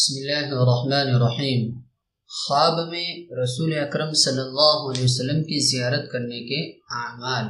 بسم اللہ الرحمن الرحیم۔ خواب میں رسول اکرم صلی اللہ علیہ وسلم کی زیارت کرنے کے اعمال۔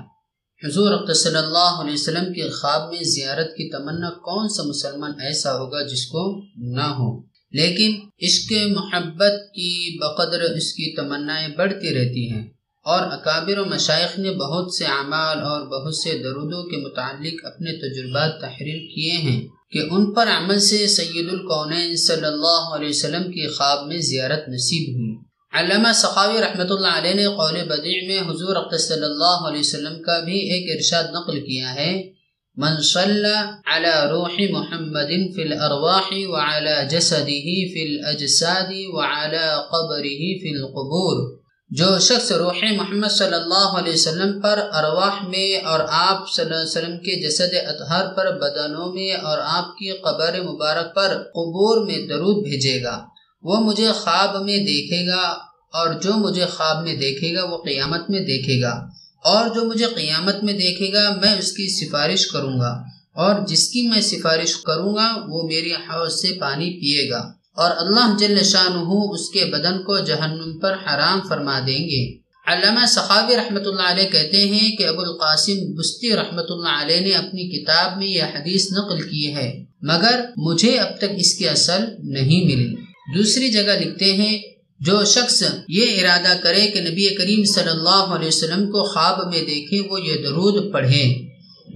حضور صلی اللہ علیہ وسلم کے خواب میں زیارت کی تمنا کون سا مسلمان ایسا ہوگا جس کو نہ ہو؟ لیکن عشق محبت کی بقدر اس کی تمنائیں بڑھتی رہتی ہیں۔ اور اکابر و مشائق نے بہت سے اعمال اور بہت سے درودوں کے متعلق اپنے تجربات تحریر کیے ہیں۔ کہ ان پر عمل سے سید القونین صلی اللہ علیہ وسلم کی خواب میں زیارت نصیب ہوئی۔ علامہ سخاوی رحمۃ اللہ علیہ نے قول بدیع میں حضور صلی اللہ علیہ وسلم کا بھی ایک ارشاد نقل کیا ہے۔ من صلى على روح محمد في الارواح وعلى جسده في الاجساد وعلى قبره في القبور جو شخص روح محمد صلی اللہ علیہ وسلم پر ارواح میں اور آپ صلی اللہ علیہ وسلم کے جسد اطہار پر، بدنوں میں اور آپ کی قبر مبارک پر قبور میں درود بھیجے گا۔ وہ مجھے خواب میں دیکھے گا اور جو مجھے خواب میں دیکھے گا، وہ قیامت میں دیکھے گا۔ اور جو مجھے قیامت میں دیکھے گا، میں اس کی سفارش کروں گا۔ اور جس کی میں سفارش کروں گا، وہ میری حوض سے پانی پیے گا۔ اور اللہ جل شانہ اس کے بدن کو جہنم پر حرام فرما دیں گے۔ علامہ صحابی رحمۃ اللہ علیہ کہتے ہیں کہ ابو القاسم بستی رحمۃ اللہ علیہ نے اپنی کتاب میں یہ حدیث نقل کی ہے، مگر مجھے اب تک اس کی اصل نہیں ملی دوسری جگہ لکھتے ہیں، جو شخص یہ ارادہ کرے کہ نبی کریم صلی اللہ علیہ وسلم کو خواب میں دیکھے وہ یہ درود پڑھے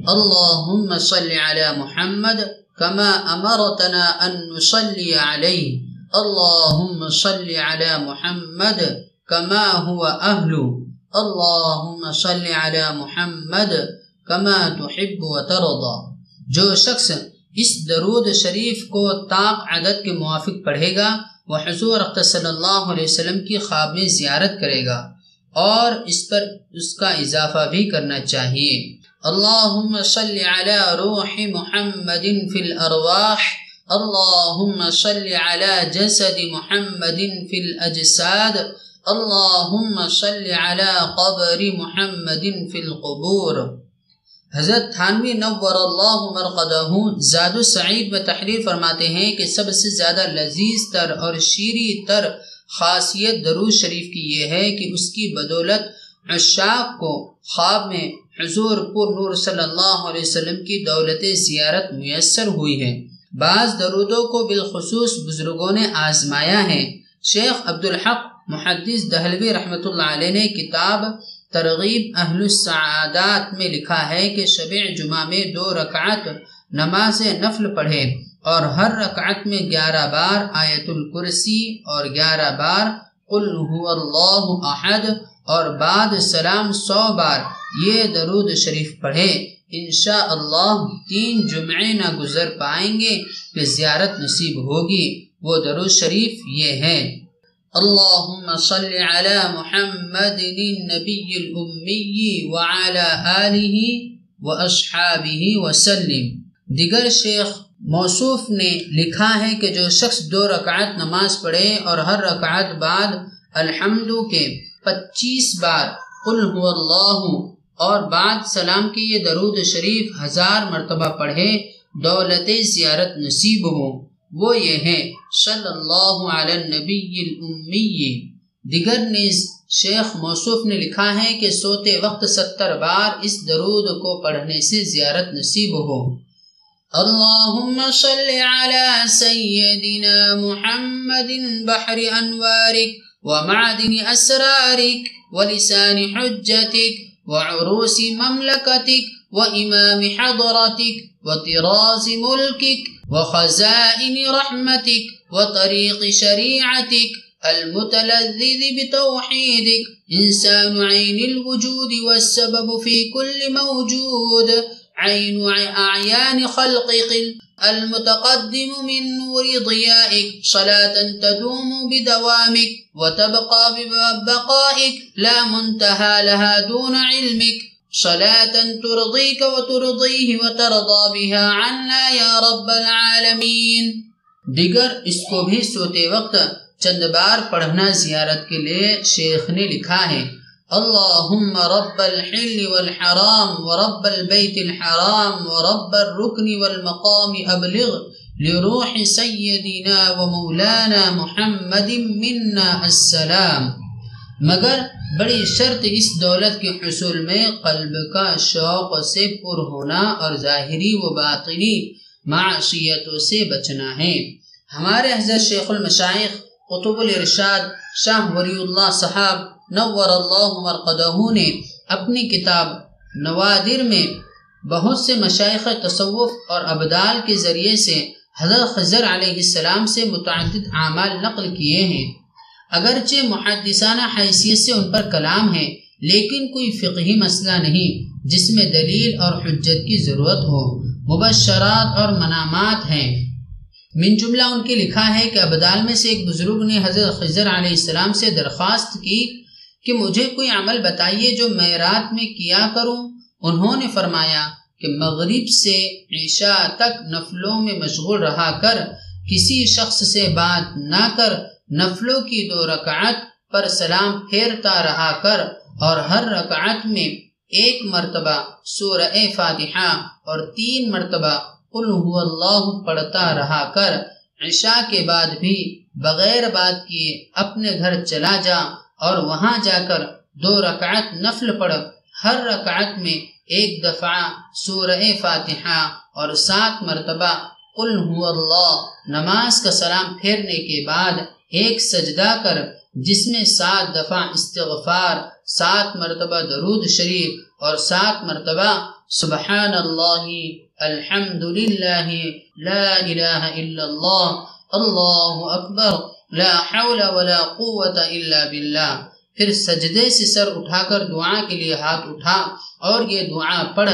اللہم صلی علی محمد كما أمرتنا أن نصلي عليه. اللهم صل على محمد كما هو أهل اللهم صل على محمد كما تحب وترضى. جو شخص اس درود شریف کو طاق عدد کے موافق پڑھے گا، وہ حضور اختر صلی اللہ علیہ وسلم کی خواب میں زیارت کرے گا اور اس پر اس کا اضافہ بھی کرنا چاہیے۔ اللهم صل على روح محمد في الأرواح. اللهم صل على جسد محمد في الأجساد. اللهم صل على قبر محمد في القبور. حضرت تھانوی نور اللہ مرقدہ زاد السعید میں تحریر فرماتے ہیں کہ سب سے زیادہ لذیذ تر اور شیری تر خاصیت درود شریف کی یہ ہے کہ اس کی بدولت عشاق کو خواب میں حضور پر نور صلی اللہ علیہ وسلم کی دولت زیارت میسر ہوئی ہے۔ بعض درودوں کو بالخصوص بزرگوں نے آزمایا ہے۔ شیخ عبدالحق محدث دہلوی رحمۃ اللہ علیہ نے کتاب ترغیب اہل السعادات میں لکھا ہے کہ شب جمعہ میں دو رکعت نماز نفل پڑھے اور ہر رکعت میں گیارہ بار آیت الکرسی اور گیارہ بار قل هو اللہ احد اور بعد سلام سو بار یہ درود شریف پڑھے انشاءاللہ تین جمعے نہ گزر پائیں گے کہ زیارت نصیب ہوگی، وہ درود شریف یہ ہے اللہم صل علی محمد النبی الامی وعلى آلہ واصحابہ وسلم۔ دیگر شیخ موصوف نے لکھا ہے کہ جو شخص دو رکعت نماز پڑھے اور ہر رکعت بعد الحمد کے پچیس بار قل هو اللہ اور بعد سلام کی یہ درود شریف ہزار مرتبہ پڑھے دولت زیارت نصیب ہو وہ یہ ہے صلی اللہ علی النبی الامی دیگر نیز شیخ موصوف نے لکھا ہے کہ سوتے وقت ستر بار اس درود کو پڑھنے سے زیارت نصیب ہو۔ اللهم صل على سيدنا محمد بحر أنوارك ومعدن أسرارك ولسان حجتك وعروس مملكتك وإمام حضرتك وطراز ملكك وخزائن رحمتك وطريق شريعتك المتلذذ بتوحيدك إنسان عين الوجود والسبب في كل موجود عين أعيان خلقك المتقدم من نور ضيائك، صلاة تدوم بدوامك وتبقى ببقائك، لا منتهى لها دون علمك. صلاة ترضيك وترضيه وترضى بها عنا يا رب العالمين. دیگر اس کو بھی سوتے وقت چند بار پڑھنا زیارت کے لیے شیخ نے لکھا ہے۔ اللهم رب الحل والحرام ورب البيت الحرام ورب الركن والمقام أبلغ لروح سیدنا و مولانا محمد منا السلام. مگر بڑی شرط اس دولت کے حصول میں قلب کا شوق سے پر ہونا اور ظاہری و باطنی معاشیتوں سے بچنا ہے. ہمارے حضرت شیخ المشائق قطب الارشاد شاہ ولی اللہ صاحب نور اللہ مرقدہ نے اپنی کتاب نوادر میں بہت سے مشائق تصوف اور ابدال کے ذریعے سے حضرت خضر علیہ السلام سے متعدد اعمال نقل کیے ہیں۔ اگرچہ محدثانہ حیثیت سے ان پر کلام ہے، لیکن کوئی فقہی مسئلہ نہیں جس میں دلیل اور حجت کی ضرورت ہو۔ مبشرات اور منامات ہیں۔ من جملہ ان کے لکھا ہے کہ ابدال میں سے ایک بزرگ نے حضرت خضر علیہ السلام سے درخواست کی کہ مجھے کوئی عمل بتائیے جو میں رات میں کیا کروں؟ انہوں نے فرمایا کہ مغرب سے عشاء تک نفلوں میں مشغول رہا کر، کسی شخص سے بات نہ کر، نفلوں کی دو رکعت پر سلام پھیرتا رہا کر، اور ہر رکعت میں ایک مرتبہ سورہ فاتحہ اور تین مرتبہ قل هو اللہ پڑھتا رہا کر، عشاء کے بعد بھی بغیر بات کیے اپنے گھر چلا جا۔ اور وہاں جا کر دو رکعت نفل پڑھ ہر رکعت میں ایک دفعہ سورہ فاتحہ اور سات مرتبہ قل هو اللہ، نماز کا سلام پھیرنے کے بعد ایک سجدہ کر، جس میں سات دفعہ استغفار، سات مرتبہ درود شریف اور سات مرتبہ سبحان اللہ الحمد للہ لا الہ الا اللہ اللہ اکبر۔ لا حول ولا قوة إلا بالله پھر سجدے سے سر اٹھا کر دعا کے لئے ہاتھ اٹھا اور یہ دعا پڑھ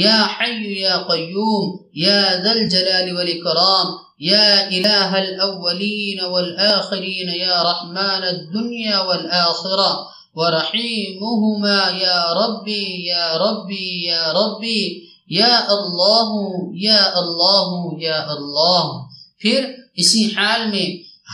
یا حی یا قیوم یا ذل جلال والاکرام يا إله الأولين والآخرين يا رحمن الدنيا والآخرة ورحيمهما يا ربي يا ربي يا ربي يا الله يا الله يا الله, يا الله. اسی حال میں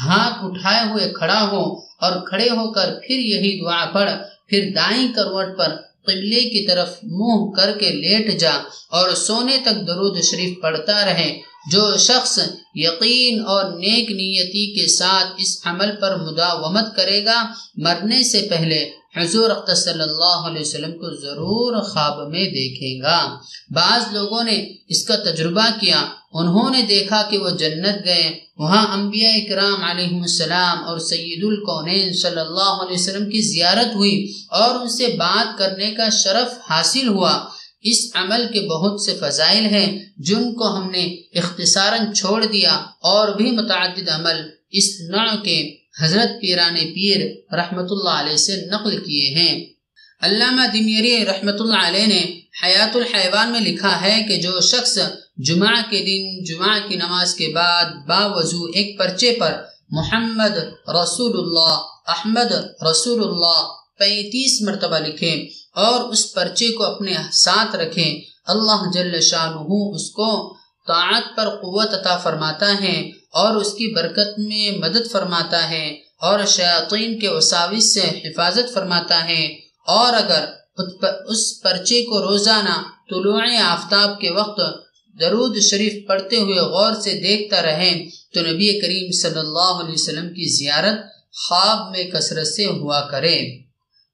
ہاتھ اٹھائے ہوئے کھڑا ہو اور کھڑے ہو کر پھر یہی دعا پڑھ، پھر دائیں کروٹ پر قبلے کی طرف منہ کر کے لیٹ جا اور سونے تک درود شریف پڑھتا رہے۔ جو شخص یقین اور نیک نیتی کے ساتھ اس عمل پر مداومت کرے گا، مرنے سے پہلے حضور صلی اللہ علیہ وسلم کو ضرور خواب میں دیکھے گا۔ بعض لوگوں نے اس کا تجربہ کیا، انہوں نے دیکھا کہ وہ جنت گئے۔ وہاں انبیاء اکرام علیہ السلام اور سید القونین صلی اللہ علیہ وسلم کی زیارت ہوئی اور ان سے بات کرنے کا شرف حاصل ہوا۔ اس عمل کے بہت سے فضائل ہیں جن کو ہم نے اختصاراً چھوڑ دیا اور بھی متعدد عمل اس نوع کے حضرت پیران پیر رحمۃ اللہ علیہ سے نقل کیے ہیں۔ علامہ دمیری رحمۃ اللہ علیہ نے حیات الحیوان میں لکھا ہے کہ جو شخص جمعہ کے دن، جمعہ کی نماز کے بعد باوضو ایک پرچے پر محمد رسول اللہ، احمد رسول اللہ پینتیس مرتبہ لکھے۔ اور اس پرچے کو اپنے ساتھ رکھیں۔ اللہ جل شاہ اس کو طاعت پر قوت عطا فرماتا ہے اور اس کی برکت میں مدد فرماتا ہے اور شیاطین کے وساوس سے حفاظت فرماتا ہے۔ اور اگر اس پرچے کو روزانہ طلوع آفتاب کے وقت درود شریف پڑھتے ہوئے غور سے دیکھتا رہیں، تو نبی کریم صلی اللہ علیہ وسلم کی زیارت خواب میں کثرت سے ہوا کرے۔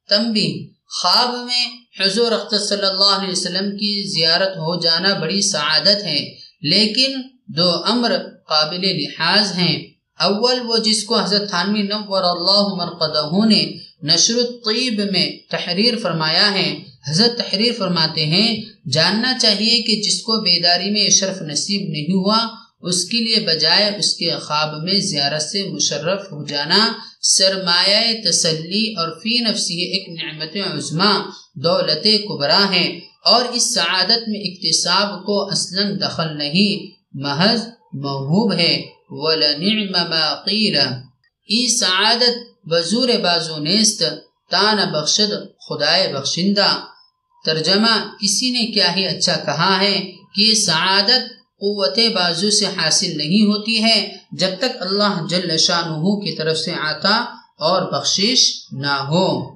تمبی خواب میں حضور اختر صلی اللہ علیہ وسلم کی زیارت ہو جانا بڑی سعادت ہے، لیکن دو امر قابل لحاظ ہیں۔ اول، وہ جس کو حضرت تھانوی نور اللہ مرقدہ نے نشر الطیب میں تحریر فرمایا ہے، حضرت تحریر فرماتے ہیں، جاننا چاہیے کہ جس کو بیداری میں شرف نصیب نہیں ہوا اس کے لیے بجائے اس کے خواب میں زیارت سے مشرف ہو جانا، سرمایہ تسلی اور فی نفسی ایک نعمت عظما دولت کبرا ہے۔ اور اس سعادت میں اقتصاب کو اصلا دخل نہیں، محض محبوب ہے۔ وَلَنِعْمَ مَا قِيلَ۔ ای سعادت بزور بازو نیست، تان بخشد خدائے بخشندہ۔ ترجمہ، کسی نے کیا ہی اچھا کہا ہے کہ یہ سعادت قوت بازو سے حاصل نہیں ہوتی ہے جب تک اللہ جل شانہ کی طرف سے آتا اور بخشش نہ ہو۔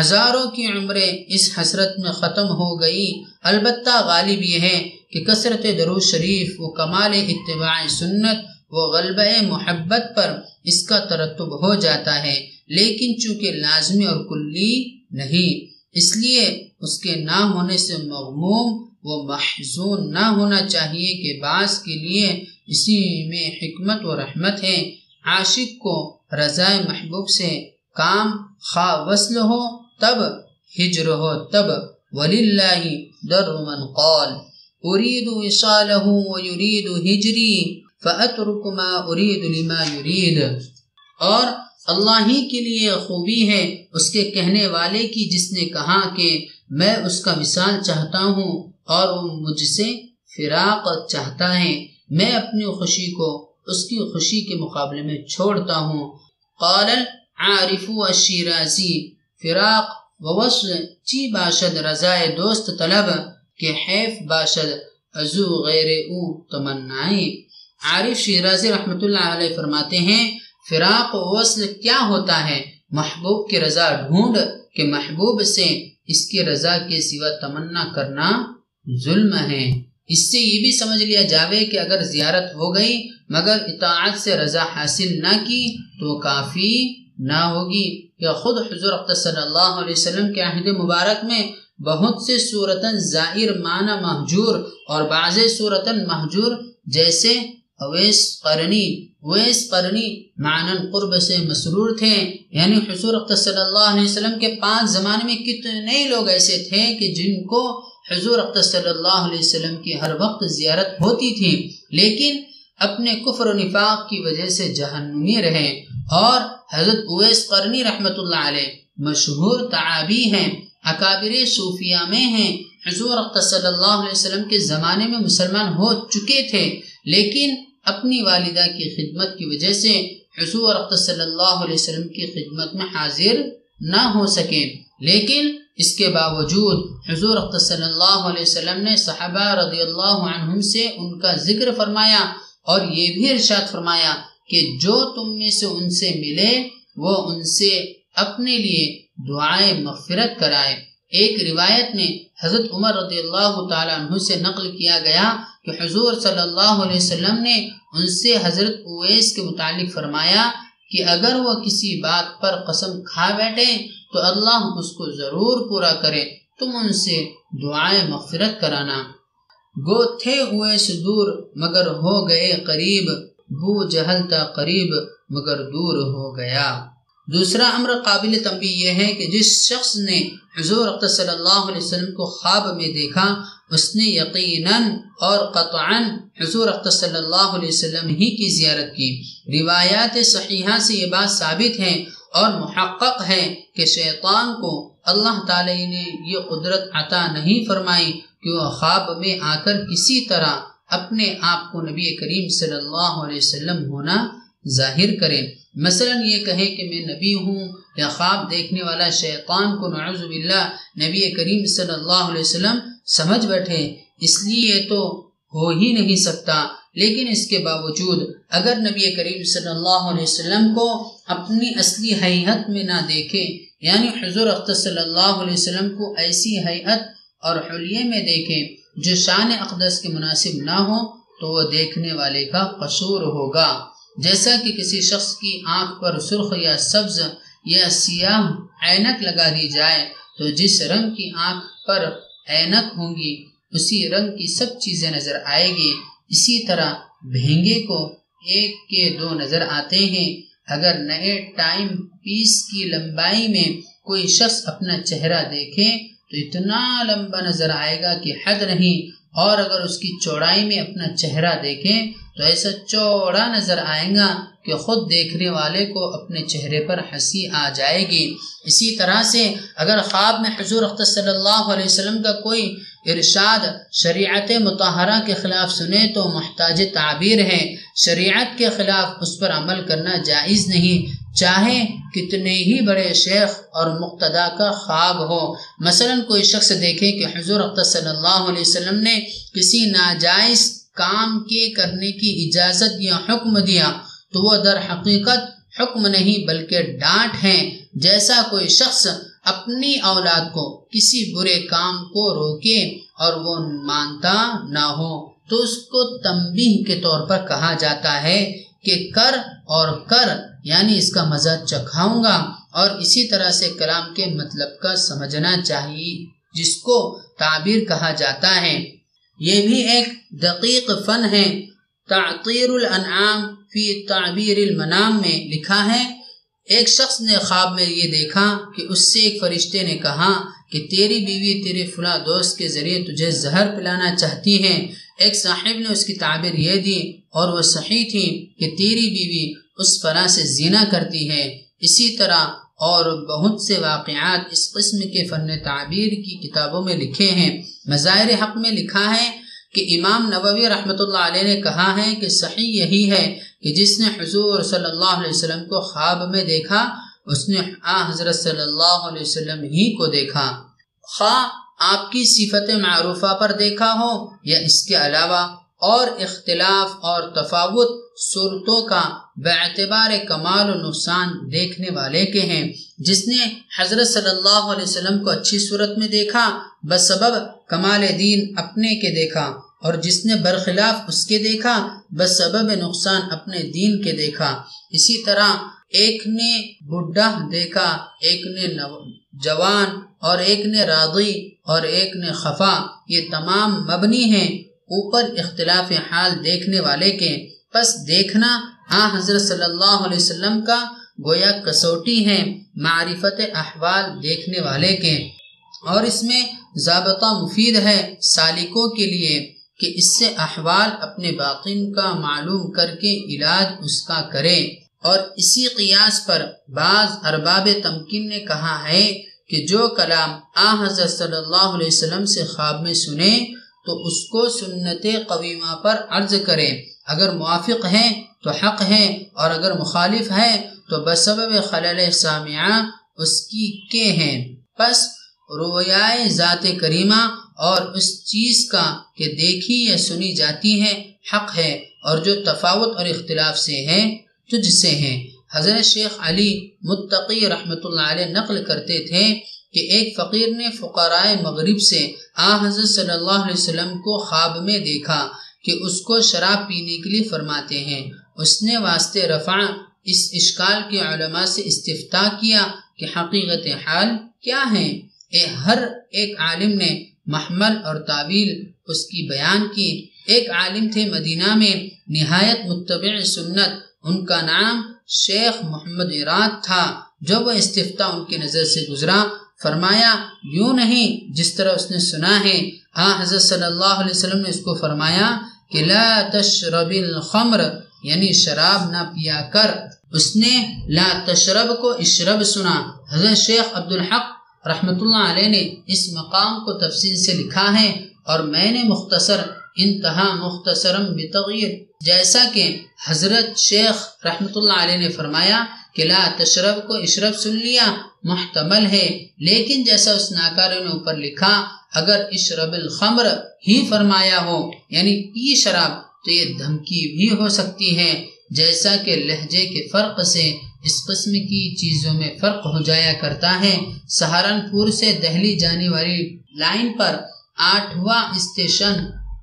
ہزاروں کی عمریں اس حسرت میں ختم ہو گئی۔ البتہ غالب یہ ہے کہ کہ کثرت درو شریف و کمال اتباع سنت و غلبہ محبت پر اس کا ترتب ہو جاتا ہے، لیکن چونکہ لازمی اور کلی نہیں، اس لیے اس کے نہ ہونے سے مغموم و محضون نہ ہونا چاہیے کہ بعض کے لیے اسی میں حکمت و رحمت ہے۔ عاشق کو رضا محبوب سے کام خواہ وصل ہو، تب ہجر ہو، تب ولی در من قال۔ ارید وصالہ و یرید ہجری ما ارید لما یرید اور اللہ ہی کے لیے خوبی ہے اس کے کہنے والے کی جس نے کہا کہ میں اس کا مثال چاہتا ہوں۔ اور وہ مجھ سے فراق چاہتا ہے۔ میں اپنی خوشی کو اس کی خوشی کے مقابلے میں چھوڑتا ہوں۔ قال عارف الشیرازی فراق ووصل چی باشد رضائے دوست طلب کے حیف باشد ازو غیر او تمنائی عارف شیرازی رحمت اللہ علیہ فرماتے ہیں، فراق و وصل کیا ہوتا ہے؟ محبوب کی رضا ڈھونڈ، کہ محبوب سے اس کی رضا کے سوا تمنا کرنا ظلم ہے۔ اس سے یہ بھی سمجھ لیا جاوے کہ اگر زیارت ہو گئی، مگر اطاعت سے رضا حاصل نہ کی تو کافی نہ ہوگی۔ یا خود حضور صلی اللہ علیہ وسلم کے عہد مبارک میں بہت سے صورتاً ظاہر معنی محجور اور بعض صورتاً محجور جیسے اویس قرنی ویس قرنی معنی قرب سے مسرور تھے۔ یعنی حضور صلی اللہ علیہ وسلم کے پانچ زمانے میں کتنے لوگ ایسے تھے کہ جن کو حضور صلی اللہ علیہ وسلم کی ہر وقت زیارت ہوتی تھی، لیکن اپنے کفر و نفاق کی وجہ سے جہنمی رہے اور حضرت اویس قرنی رحمت اللہ علیہ مشہور تعابی ہیں، اکابر صوفیہ میں ہیں۔ حضور صلی اللہ علیہ وسلم کے زمانے میں مسلمان ہو چکے تھے، لیکن اپنی والدہ کی خدمت کی وجہ سے حضور صلی اللہ علیہ وسلم کی خدمت میں حاضر نہ ہو سکے۔ لیکن اس کے باوجود حضور صلی اللہ علیہ وسلم نے صحابہ رضی اللہ عنہم سے ان کا ذکر فرمایا اور یہ بھی ارشاد فرمایا کہ جو تم میں سے ان سے ملے، وہ ان سے اپنے لیے دعائیں مغفرت کرائے۔ ایک روایت میں حضرت عمر رضی اللہ تعالیٰ عنہ سے نقل کیا گیا کہ حضور صلی اللہ علیہ وسلم نے ان سے حضرت اویس کے متعلق فرمایا کہ اگر وہ کسی بات پر قسم کھا بیٹھے تو اللہ اس کو ضرور پورا کرے۔ تم ان سے دعائیں مغفرت کرانا۔ گو تھے اویس دور مگر ہو گئے قریب۔ بو جہلتا قریب مگر دور ہو گیا۔ دوسرا امر قابل تنبی یہ ہے کہ جس شخص نے حضور صلی اللہ علیہ وسلم کو خواب میں دیکھا، اس نے یقیناً اور قطعا حضور صلی اللہ علیہ وسلم ہی کی زیارت کی۔ روایات صحیحہ سے یہ بات ثابت ہے اور محقق ہے کہ شیطان کو اللہ تعالی نے یہ قدرت عطا نہیں فرمائی کہ وہ خواب میں آ کر کسی طرح اپنے آپ کو نبی کریم صلی اللہ علیہ وسلم ہونا ظاہر کرے۔ مثلا یہ کہے کہ میں نبی ہوں یا خواب دیکھنے والا شیطان کو نعوذ باللہ نبی کریم صلی اللہ علیہ وسلم سمجھ بیٹھے، اس لیے تو ہو ہی نہیں سکتا۔ لیکن اس کے باوجود اگر نبی کریم صلی اللہ علیہ وسلم کو اپنی اصلی حیحت میں نہ دیکھے یعنی حضور اختر صلی اللہ علیہ وسلم کو ایسی حیحت اور حلیے میں دیکھے جو شان اقدس کے مناسب نہ ہو تو وہ دیکھنے والے کا قصور ہوگا۔ جیسا کہ کسی شخص کی آنکھ پر سرخ یا سبز یا سیاہ اینک لگا دی جائے تو جس رنگ کی آنکھ پر اینک ہوں گی، اسی رنگ کی سب چیزیں نظر آئے گی۔ اسی طرح بھینگے کو ایک کے دو نظر آتے ہیں۔ اگر نئے ٹائم پیس کی لمبائی میں کوئی شخص اپنا چہرہ دیکھے تو اتنا لمبا نظر آئے گا کہ حد نہیں۔ اور اگر اس کی چوڑائی میں اپنا چہرہ دیکھیں تو ایسا چوڑا نظر آئے گا کہ خود دیکھنے والے کو اپنے چہرے پر ہنسی آ جائے گی۔ اسی طرح سے اگر خواب میں حضور اختر صلی اللہ علیہ وسلم کا کوئی ارشاد، شریعت متحرہ کے خلاف سنے تو محتاج تعبیر ہے۔ شریعت کے خلاف اس پر عمل کرنا جائز نہیں۔ چاہے کتنے ہی بڑے شیخ اور مقتدا کا خواب ہو۔ مثلا کوئی شخص دیکھے کہ حضور اختر صلی اللہ علیہ وسلم نے کسی ناجائز کام کے کرنے کی اجازت یا حکم دیا تو وہ در حقیقت حکم نہیں بلکہ ڈانٹ ہیں جیسا کوئی شخص اپنی اولاد کو کسی برے کام کو روکے اور وہ مانتا نہ ہو۔ تو اس کو تمبی کے طور پر کہا جاتا ہے کہ کر اور کر یعنی اس کا مزہ چکھاؤں گا۔ اور اسی طرح سے کلام کے مطلب کا سمجھنا چاہیے، جس کو تعبیر کہا جاتا ہے۔ یہ بھی ایک دقیق فن ہے۔ تعطیر الانعام فی تعبیر المنام میں لکھا ہے ایک شخص نے خواب میں یہ دیکھا کہ اس سے ایک فرشتے نے کہا کہ تیری بیوی تیرے فلاں دوست کے ذریعے تجھے زہر پلانا چاہتی ہے۔ ایک صاحب نے اس کی تعبیر یہ دی اور وہ صحیح تھی کہ تیری بیوی اس فلاں سے زینہ کرتی ہے۔ اسی طرح اور بہت سے واقعات اس قسم کے فن تعبیر کی کتابوں میں لکھے ہیں۔ مظاہر حق میں لکھا ہے کہ امام نبوی رحمۃ اللہ علیہ نے کہا ہے کہ صحیح یہی ہے کہ جس نے حضور صلی اللہ علیہ وسلم کو خواب میں دیکھا، اس نے آ، حضرت صلی اللہ علیہ وسلم ہی کو دیکھا۔ خواہ آپ کی صفت معروفہ پر دیکھا ہو یا اس کے علاوہ اور اختلاف اور تفاوت صورتوں کا بعتبار کمال و نقصان دیکھنے والے کے ہیں۔ جس نے حضرت صلی اللہ علیہ وسلم کو اچھی صورت میں دیکھا بس سبب کمال دین اپنے کے دیکھا۔ اور جس نے برخلاف اس کے دیکھا، بس سبب نقصان اپنے دین کے دیکھا۔ اسی طرح ایک نے بڈھا دیکھا، ایک نے جوان اور ایک نے راضی اور ایک نے خفا۔ یہ تمام مبنی ہیں اوپر اختلاف حال دیکھنے والے کے۔ پس دیکھنا آ حضرت صلی اللہ علیہ وسلم کا گویا کسوٹی ہے معرفت احوال دیکھنے والے کے۔ اور اس میں ضابطہ مفید ہے سالکوں کے لیے۔ کہ اس سے احوال اپنے باطن کا معلوم کر کے علاج اس کا کرے اور اسی قیاس پر بعض ارباب تمکن نے کہا ہے کہ جو کلام آ حضرت صلی اللہ علیہ وسلم سے خواب میں سنے تو اس کو سنت قویمہ پر عرض کرے اگر موافق ہے تو حق ہے اور اگر مخالف ہے تو بسبب خلل سامعہ اس کی کے ہیں۔ پس رویائے ذات کریمہ اور اس چیز کا کہ دیکھی یا سنی جاتی ہے حق ہے اور جو تفاوت اور اختلاف سے ہے تجھ سے ہے حضرت شیخ علی متقی رحمۃ اللہ علیہ نقل کرتے تھے کہ ایک فقیر نے فقرائے مغرب سے آ حضرت صلی اللہ علیہ وسلم کو خواب میں دیکھا کہ اس کو شراب پینے کے لیے فرماتے ہیں۔ اس نے واسطے رفع اس اشکال کے علماء سے استفتا کیا کہ حقیقت حال کیا ہے۔ اے ہر ایک عالم نے محمل اور تعویل اس کی بیان کی۔ ایک عالم تھے مدینہ میں، نہایت متبع سنت۔ ان کا نام شیخ محمد اراد تھا۔ جب وہ استفتا ان کی نظر سے گزرا، فرمایا، یوں نہیں، جس طرح اس نے سنا ہے۔ ہاں حضرت صلی اللہ علیہ وسلم نے اس کو فرمایا کہ، لا تشرب الخمر یعنی شراب نہ پیا کر۔ اس نے لا تشرب کو اشرب سنا۔ حضرت شیخ عبدالحق رحمۃ اللہ علیہ نے اس مقام کو تفصیل سے لکھا ہے اور میں نے مختصر انتہا مختصرم بتغیر، جیسا کہ حضرت شیخ رحمۃ اللہ علیہ نے فرمایا کہ لا تشرب کو اشرب سن لیا، محتمل ہے، لیکن جیسا اس ناکارے نے اوپر لکھا، اگر اشرب الخمر ہی فرمایا ہو یعنی پی شراب، تو یہ دھمکی بھی ہو سکتی ہے، جیسا کہ لہجے کے فرق سے اس قسم کی چیزوں میں فرق ہو جایا کرتا ہے۔ سہارنپور سے دہلی جانے والی لائن پر آٹھواں اسٹیشن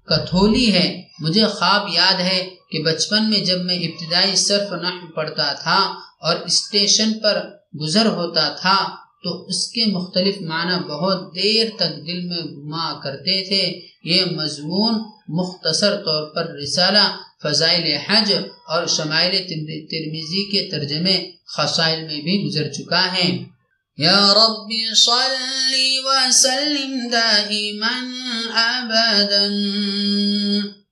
کتھولی ہے۔ مجھے خواب یاد ہے کہ بچپن میں جب میں ابتدائی صرف نحو پڑھتا تھا اور اسٹیشن پر گزر ہوتا تھا تو اس کے مختلف معنی بہت دیر تک دل میں گھما کرتے تھے۔ یہ مضمون مختصر طور پر رسالہ فضائل حج اور شمائل ترمیزی کے ترجمے خسائل میں بھی گزر چکا ہے۔ یا رب صلی وسلم دائما ابدا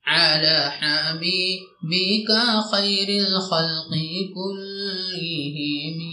على حبيبك خير الخلق كلهم